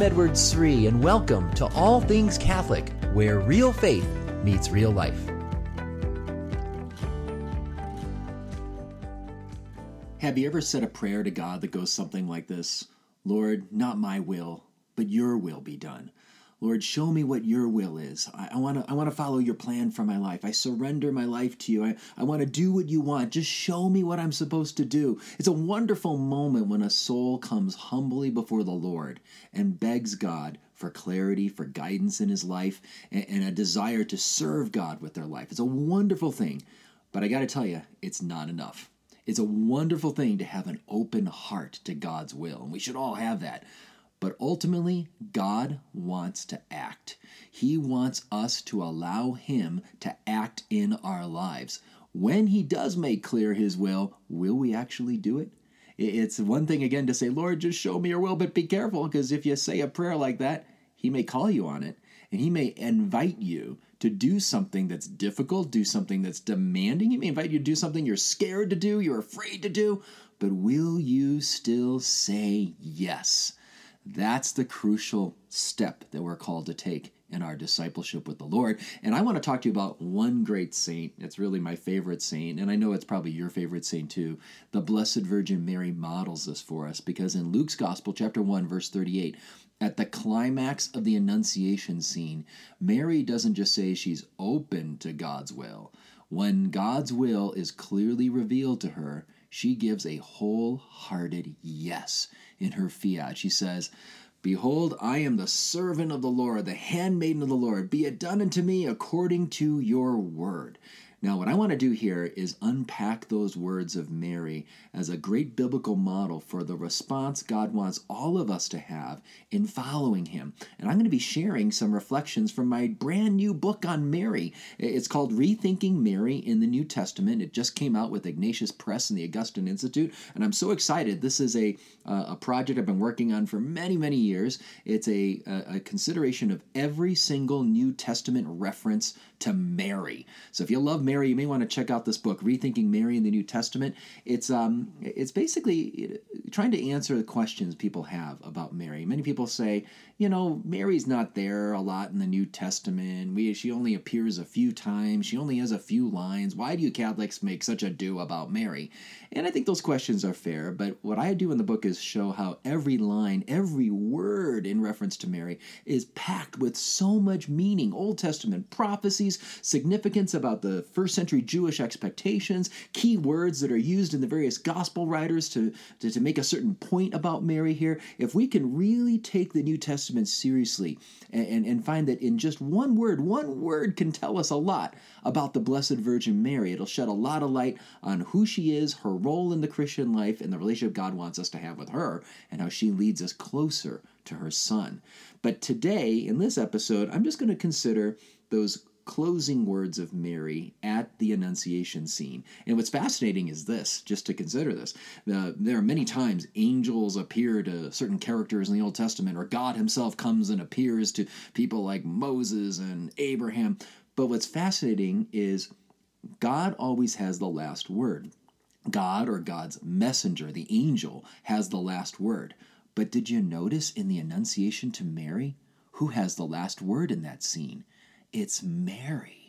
I'm Edward Sri, and welcome to All Things Catholic, where real faith meets real life. Have you ever said a prayer to God that goes something like this Lord, not my will, but your will be done? Lord, show me what your will is. I, want to I wanna follow your plan for my life. I surrender my life to you. I, I want to do what you want. Just show me what I'm supposed to do. It's a wonderful moment when a soul comes humbly before the Lord and begs God for clarity, for guidance in his life, and, and a desire to serve God with their life. It's a wonderful thing. But I got to tell you, it's not enough. It's a wonderful thing to have an open heart to God's will, and we should all have that. But ultimately, God wants to act. He wants us to allow Him to act in our lives. When He does make clear His will, will we actually do it? It's one thing again to say, Lord, just show me your will, but be careful because if you say a prayer like that, He may call you on it and He may invite you to do something that's difficult, do something that's demanding. He may invite you to do something you're scared to do, you're afraid to do, but will you still say yes? That's the crucial step that we're called to take in our discipleship with the Lord. And I want to talk to you about one great saint. It's really my favorite saint, and I know it's probably your favorite saint too. The Blessed Virgin Mary models this for us because in Luke's Gospel, chapter 1, verse 38, at the climax of the Annunciation scene, Mary doesn't just say she's open to God's will. When God's will is clearly revealed to her, she gives a wholehearted yes in her fiat. She says, Behold, I am the servant of the Lord, the handmaiden of the Lord. Be it done unto me according to your word. Now, what I want to do here is unpack those words of Mary as a great biblical model for the response God wants all of us to have in following Him. And I'm going to be sharing some reflections from my brand new book on Mary. It's called Rethinking Mary in the New Testament. It just came out with Ignatius Press and the Augustine Institute, and I'm so excited. This is a, uh, a project I've been working on for many, many years. It's a, a, a consideration of every single New Testament reference to Mary. So if you love Mary, you may want to check out this book, Rethinking Mary in the New Testament. It's um, it's basically trying to answer the questions people have about Mary. Many people say, you know, Mary's not there a lot in the New Testament. We she only appears a few times. She only has a few lines. Why do you Catholics make such a do about Mary? And I think those questions are fair. But what I do in the book is show how every line, every word in reference to Mary is packed with so much meaning. Old Testament prophecies, significance about the first century Jewish expectations, key words that are used in the various gospel writers to, to, to make a certain point about Mary here. If we can really take the New Testament seriously and, and, and find that in just one word, one word can tell us a lot about the Blessed Virgin Mary. It'll shed a lot of light on who she is, her role in the Christian life, and the relationship God wants us to have with her, and how she leads us closer to her Son. But today, in this episode, I'm just going to consider those closing words of Mary at the Annunciation scene. And what's fascinating is this, just to consider this. Uh, there are many times angels appear to certain characters in the Old Testament, or God Himself comes and appears to people like Moses and Abraham. But what's fascinating is God always has the last word. God or God's messenger, the angel, has the last word. But did you notice in the Annunciation to Mary who has the last word in that scene? It's Mary.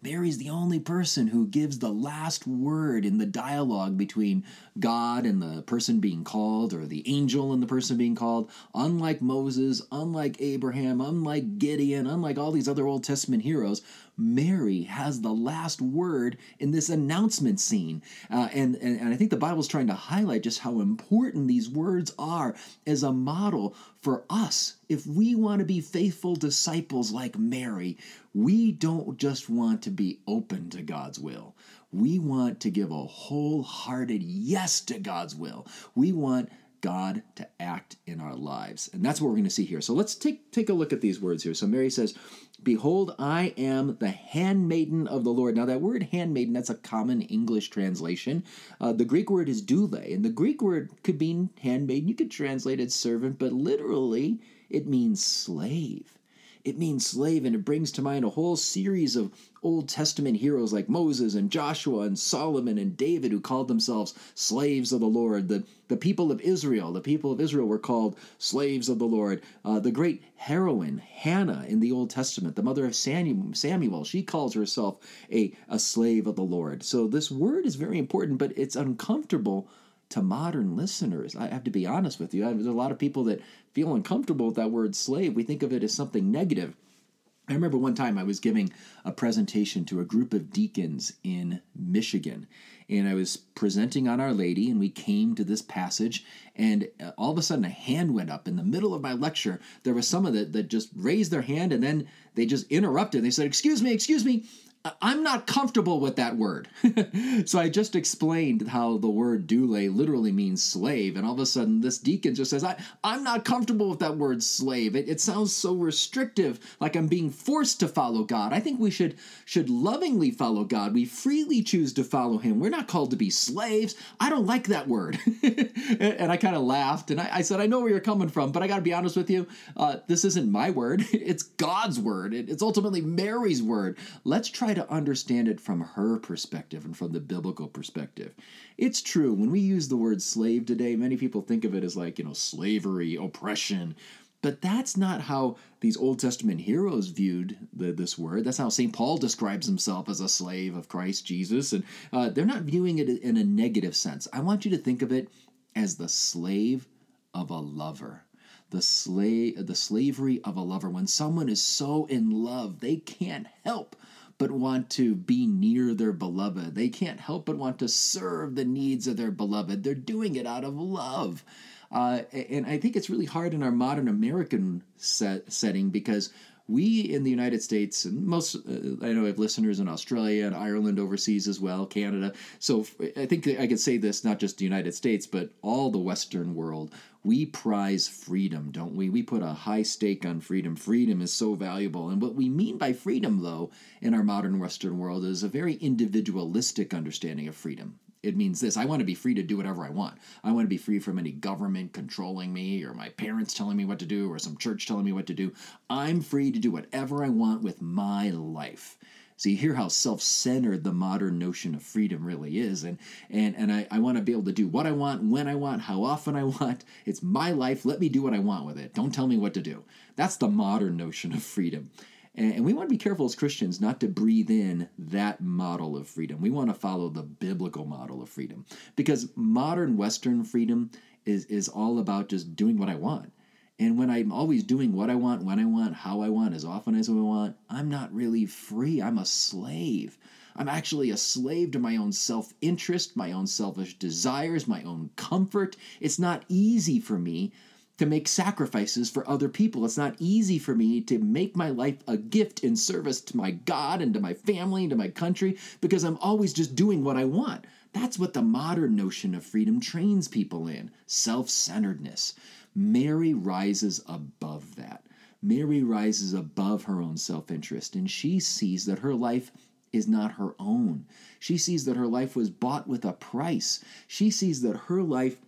Mary's the only person who gives the last word in the dialogue between God and the person being called, or the angel and the person being called. Unlike Moses, unlike Abraham, unlike Gideon, unlike all these other Old Testament heroes, Mary has the last word in this announcement scene. Uh, and, and, and I think the Bible's trying to highlight just how important these words are as a model for us. If we want to be faithful disciples like Mary, we don't just want to be open to God's will. We want to give a wholehearted yes to God's will. We want God to act in our lives. And that's what we're going to see here. So let's take, take a look at these words here. So Mary says, Behold, I am the handmaiden of the Lord. Now, that word handmaiden, that's a common English translation. Uh, the Greek word is doule, and the Greek word could mean handmaiden. You could translate it servant, but literally it means slave. it means slave, and it brings to mind a whole series of Old Testament heroes like Moses and Joshua and Solomon and David who called themselves slaves of the Lord. The, the people of Israel, the people of Israel were called slaves of the Lord. Uh, the great heroine, Hannah, in the Old Testament, the mother of Samuel, she calls herself a, a slave of the Lord. So this word is very important, but it's uncomfortable to modern listeners. I have to be honest with you. There's a lot of people that feel uncomfortable with that word slave. We think of it as something negative. I remember one time I was giving a presentation to a group of deacons in Michigan, and I was presenting on Our Lady, and we came to this passage, and uh, all of a sudden a hand went up in the middle of my lecture. There was someone that, that just raised their hand, and then they just interrupted. They said, Excuse me, excuse me, I'm not comfortable with that word. so I just explained how the word doule literally means slave, and all of a sudden this deacon just says, I, I'm not comfortable with that word slave. It, it sounds so restrictive, like I'm being forced to follow God. I think we should should lovingly follow God. We freely choose to follow him. We're not called to be slaves. I don't like that word. and I kind of laughed and I, I, said, I know where you're coming from, but I gotta be honest with you. Uh, this isn't my word. It's God's word. It, it's ultimately Mary's word. Let's try to understand it from her perspective and from the biblical perspective. It's true, when we use the word slave today, many people think of it as like, you know, slavery, oppression. But that's not how these Old Testament heroes viewed the, this word. That's how St. Paul describes himself as a slave of Christ Jesus. And uh, they're not viewing it in a negative sense. I want you to think of it as the slave of a lover the slave the slavery of a lover when someone is so in love they can't help but want to be near their beloved. They can't help but want to serve the needs of their beloved. They're doing it out of love. Uh, and I think it's really hard in our modern American set, setting because we in the United States, and most, uh, I know I have listeners in Australia and Ireland overseas as well, Canada. So I think I could say this not just the United States, but all the Western world. We prize freedom, don't we? We put a high stake on freedom. Freedom is so valuable. And what we mean by freedom, though, in our modern Western world is a very individualistic understanding of freedom it means this I want to be free to do whatever I want. I want to be free from any government controlling me or my parents telling me what to do or some church telling me what to do. I'm free to do whatever I want with my life. So you hear how self-centered the modern notion of freedom really is. And and and I, I want to be able to do what I want, when I want, how often I want. It's my life. Let me do what I want with it. Don't tell me what to do. That's the modern notion of freedom. And we want to be careful as Christians not to breathe in that model of freedom. We want to follow the biblical model of freedom because modern Western freedom is, is all about just doing what I want. And when I'm always doing what I want, when I want, how I want, as often as I want, I'm not really free. I'm a slave. I'm actually a slave to my own self interest, my own selfish desires, my own comfort. It's not easy for me to make sacrifices for other people. It's not easy for me to make my life a gift in service to my God and to my family and to my country because I'm always just doing what I want. That's what the modern notion of freedom trains people in self centeredness. Mary rises above that. Mary rises above her own self interest and she sees that her life is not her own. She sees that her life was bought with a price. She sees that her life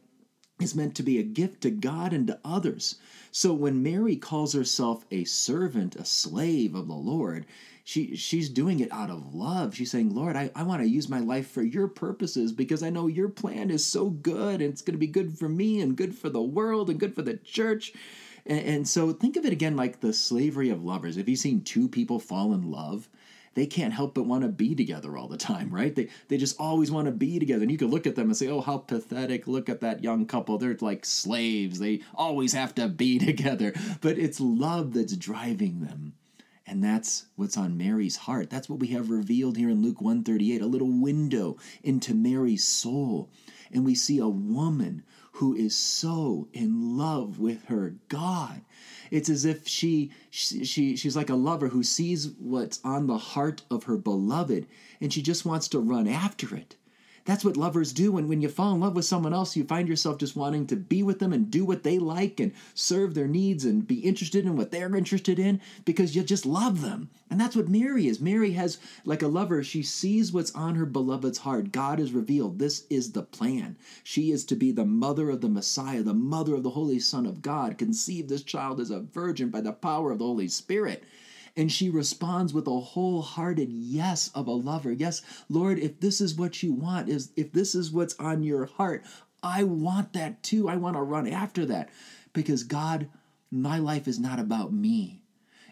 is meant to be a gift to God and to others. So when Mary calls herself a servant, a slave of the Lord, she she's doing it out of love. She's saying, Lord, I, I want to use my life for your purposes because I know your plan is so good and it's going to be good for me and good for the world and good for the church. And, and so think of it again like the slavery of lovers. Have you seen two people fall in love? They can't help but want to be together all the time, right? They they just always want to be together. And you could look at them and say, "Oh, how pathetic. Look at that young couple. They're like slaves. They always have to be together." But it's love that's driving them. And that's what's on Mary's heart. That's what we have revealed here in Luke 138, a little window into Mary's soul. And we see a woman who is so in love with her God it's as if she, she, she she's like a lover who sees what's on the heart of her beloved and she just wants to run after it. That's what lovers do. And when you fall in love with someone else, you find yourself just wanting to be with them and do what they like and serve their needs and be interested in what they're interested in because you just love them. And that's what Mary is. Mary has, like a lover, she sees what's on her beloved's heart. God is revealed this is the plan. She is to be the mother of the Messiah, the mother of the Holy Son of God. Conceive this child as a virgin by the power of the Holy Spirit. And she responds with a wholehearted yes of a lover. Yes, Lord, if this is what you want, is if this is what's on your heart, I want that too. I want to run after that. Because God, my life is not about me.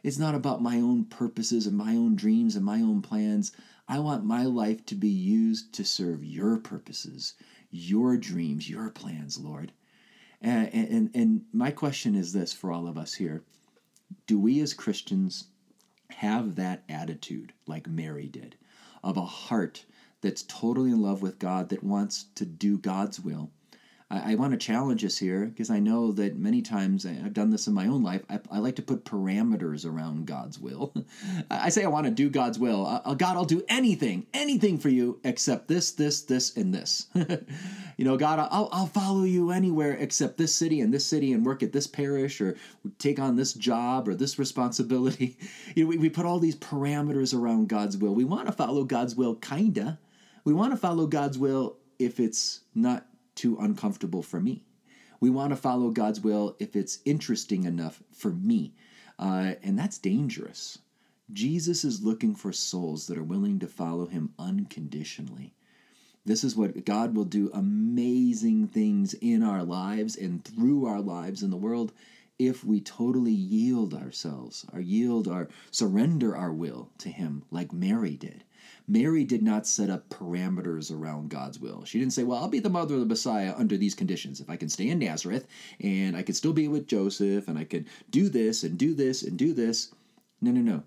It's not about my own purposes and my own dreams and my own plans. I want my life to be used to serve your purposes, your dreams, your plans, Lord. And, and, and my question is this for all of us here Do we as Christians have that attitude like Mary did of a heart that's totally in love with God, that wants to do God's will, I, I want to challenge us here because I know that many times I've done this in my own life. I, I like to put parameters around God's will. I say I want to do God's will. God, I'll do anything, anything for you except this, this, this, and this. you know, God, I'll, I'll follow you anywhere except this city and this city and work at this parish or take on this job or this responsibility. You know, we, we put all these parameters around God's will. We want to follow God's will, kinda. We want to follow God's will if it's not too uncomfortable for me. We want to follow God's will if it's interesting enough for me. Uh, and that's dangerous. Jesus is looking for souls that are willing to follow him unconditionally. This is what God will do amazing things in our lives and through our lives in the world if we totally yield ourselves, or yield our surrender our will to him like Mary did. Mary did not set up parameters around God's will. She didn't say, Well, I'll be the mother of the Messiah under these conditions. If I can stay in Nazareth and I can still be with Joseph and I can do this and do this and do this. No, no, no.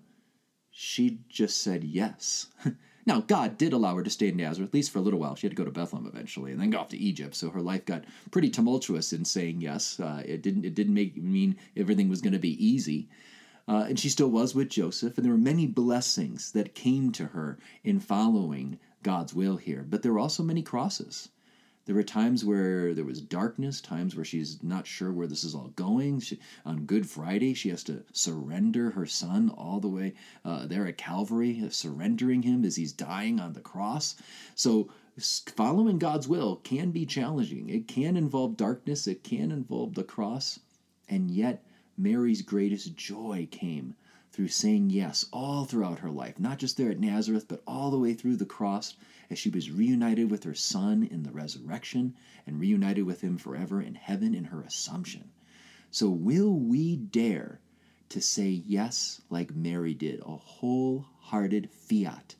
She just said yes. now, God did allow her to stay in Nazareth, at least for a little while. She had to go to Bethlehem eventually and then go off to Egypt. So her life got pretty tumultuous in saying yes. Uh, it didn't it didn't make mean everything was going to be easy. Uh, and she still was with Joseph, and there were many blessings that came to her in following God's will here. But there were also many crosses. There were times where there was darkness, times where she's not sure where this is all going. She, on Good Friday, she has to surrender her son all the way uh, there at Calvary, surrendering him as he's dying on the cross. So, following God's will can be challenging. It can involve darkness, it can involve the cross, and yet Mary's greatest joy came through saying yes all throughout her life, not just there at Nazareth, but all the way through the cross as she was reunited with her son in the resurrection and reunited with him forever in heaven in her assumption. So, will we dare to say yes like Mary did, a wholehearted fiat?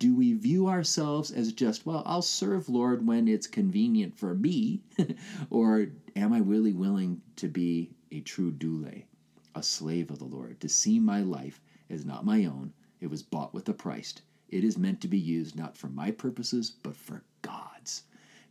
Do we view ourselves as just, well, I'll serve Lord when it's convenient for me? or am I really willing to be a true doule, a slave of the Lord, to see my life as not my own. It was bought with a price. It is meant to be used not for my purposes, but for God's.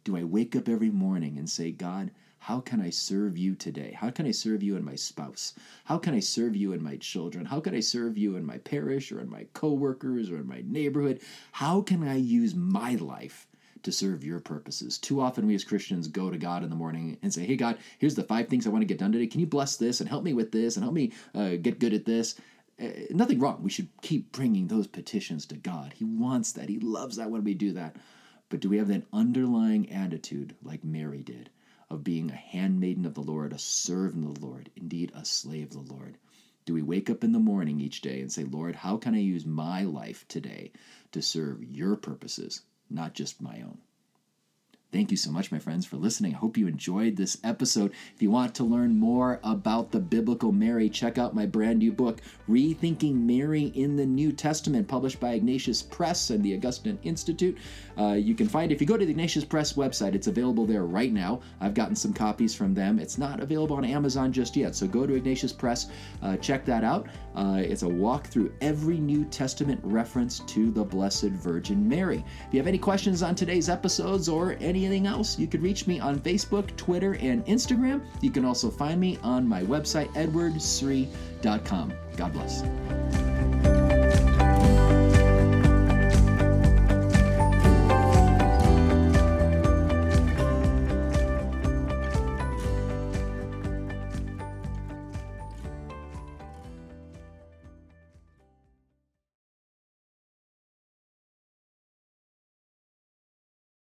Do I wake up every morning and say, God, how can I serve you today? How can I serve you and my spouse? How can I serve you and my children? How can I serve you in my parish or in my coworkers or in my neighborhood? How can I use my life to serve your purposes. Too often, we as Christians go to God in the morning and say, Hey, God, here's the five things I want to get done today. Can you bless this and help me with this and help me uh, get good at this? Uh, nothing wrong. We should keep bringing those petitions to God. He wants that. He loves that when we do that. But do we have that underlying attitude like Mary did of being a handmaiden of the Lord, a servant of the Lord, indeed a slave of the Lord? Do we wake up in the morning each day and say, Lord, how can I use my life today to serve your purposes, not just my own. Thank you so much, my friends, for listening. I hope you enjoyed this episode. If you want to learn more about the biblical Mary, check out my brand new book, Rethinking Mary in the New Testament, published by Ignatius Press and the Augustine Institute. Uh, you can find if you go to the Ignatius Press website, it's available there right now. I've gotten some copies from them. It's not available on Amazon just yet, so go to Ignatius Press, uh, check that out. Uh, it's a walk through every New Testament reference to the Blessed Virgin Mary. If you have any questions on today's episodes or anything else, you can reach me on Facebook, Twitter, and Instagram. You can also find me on my website, edwardsri.com. God bless.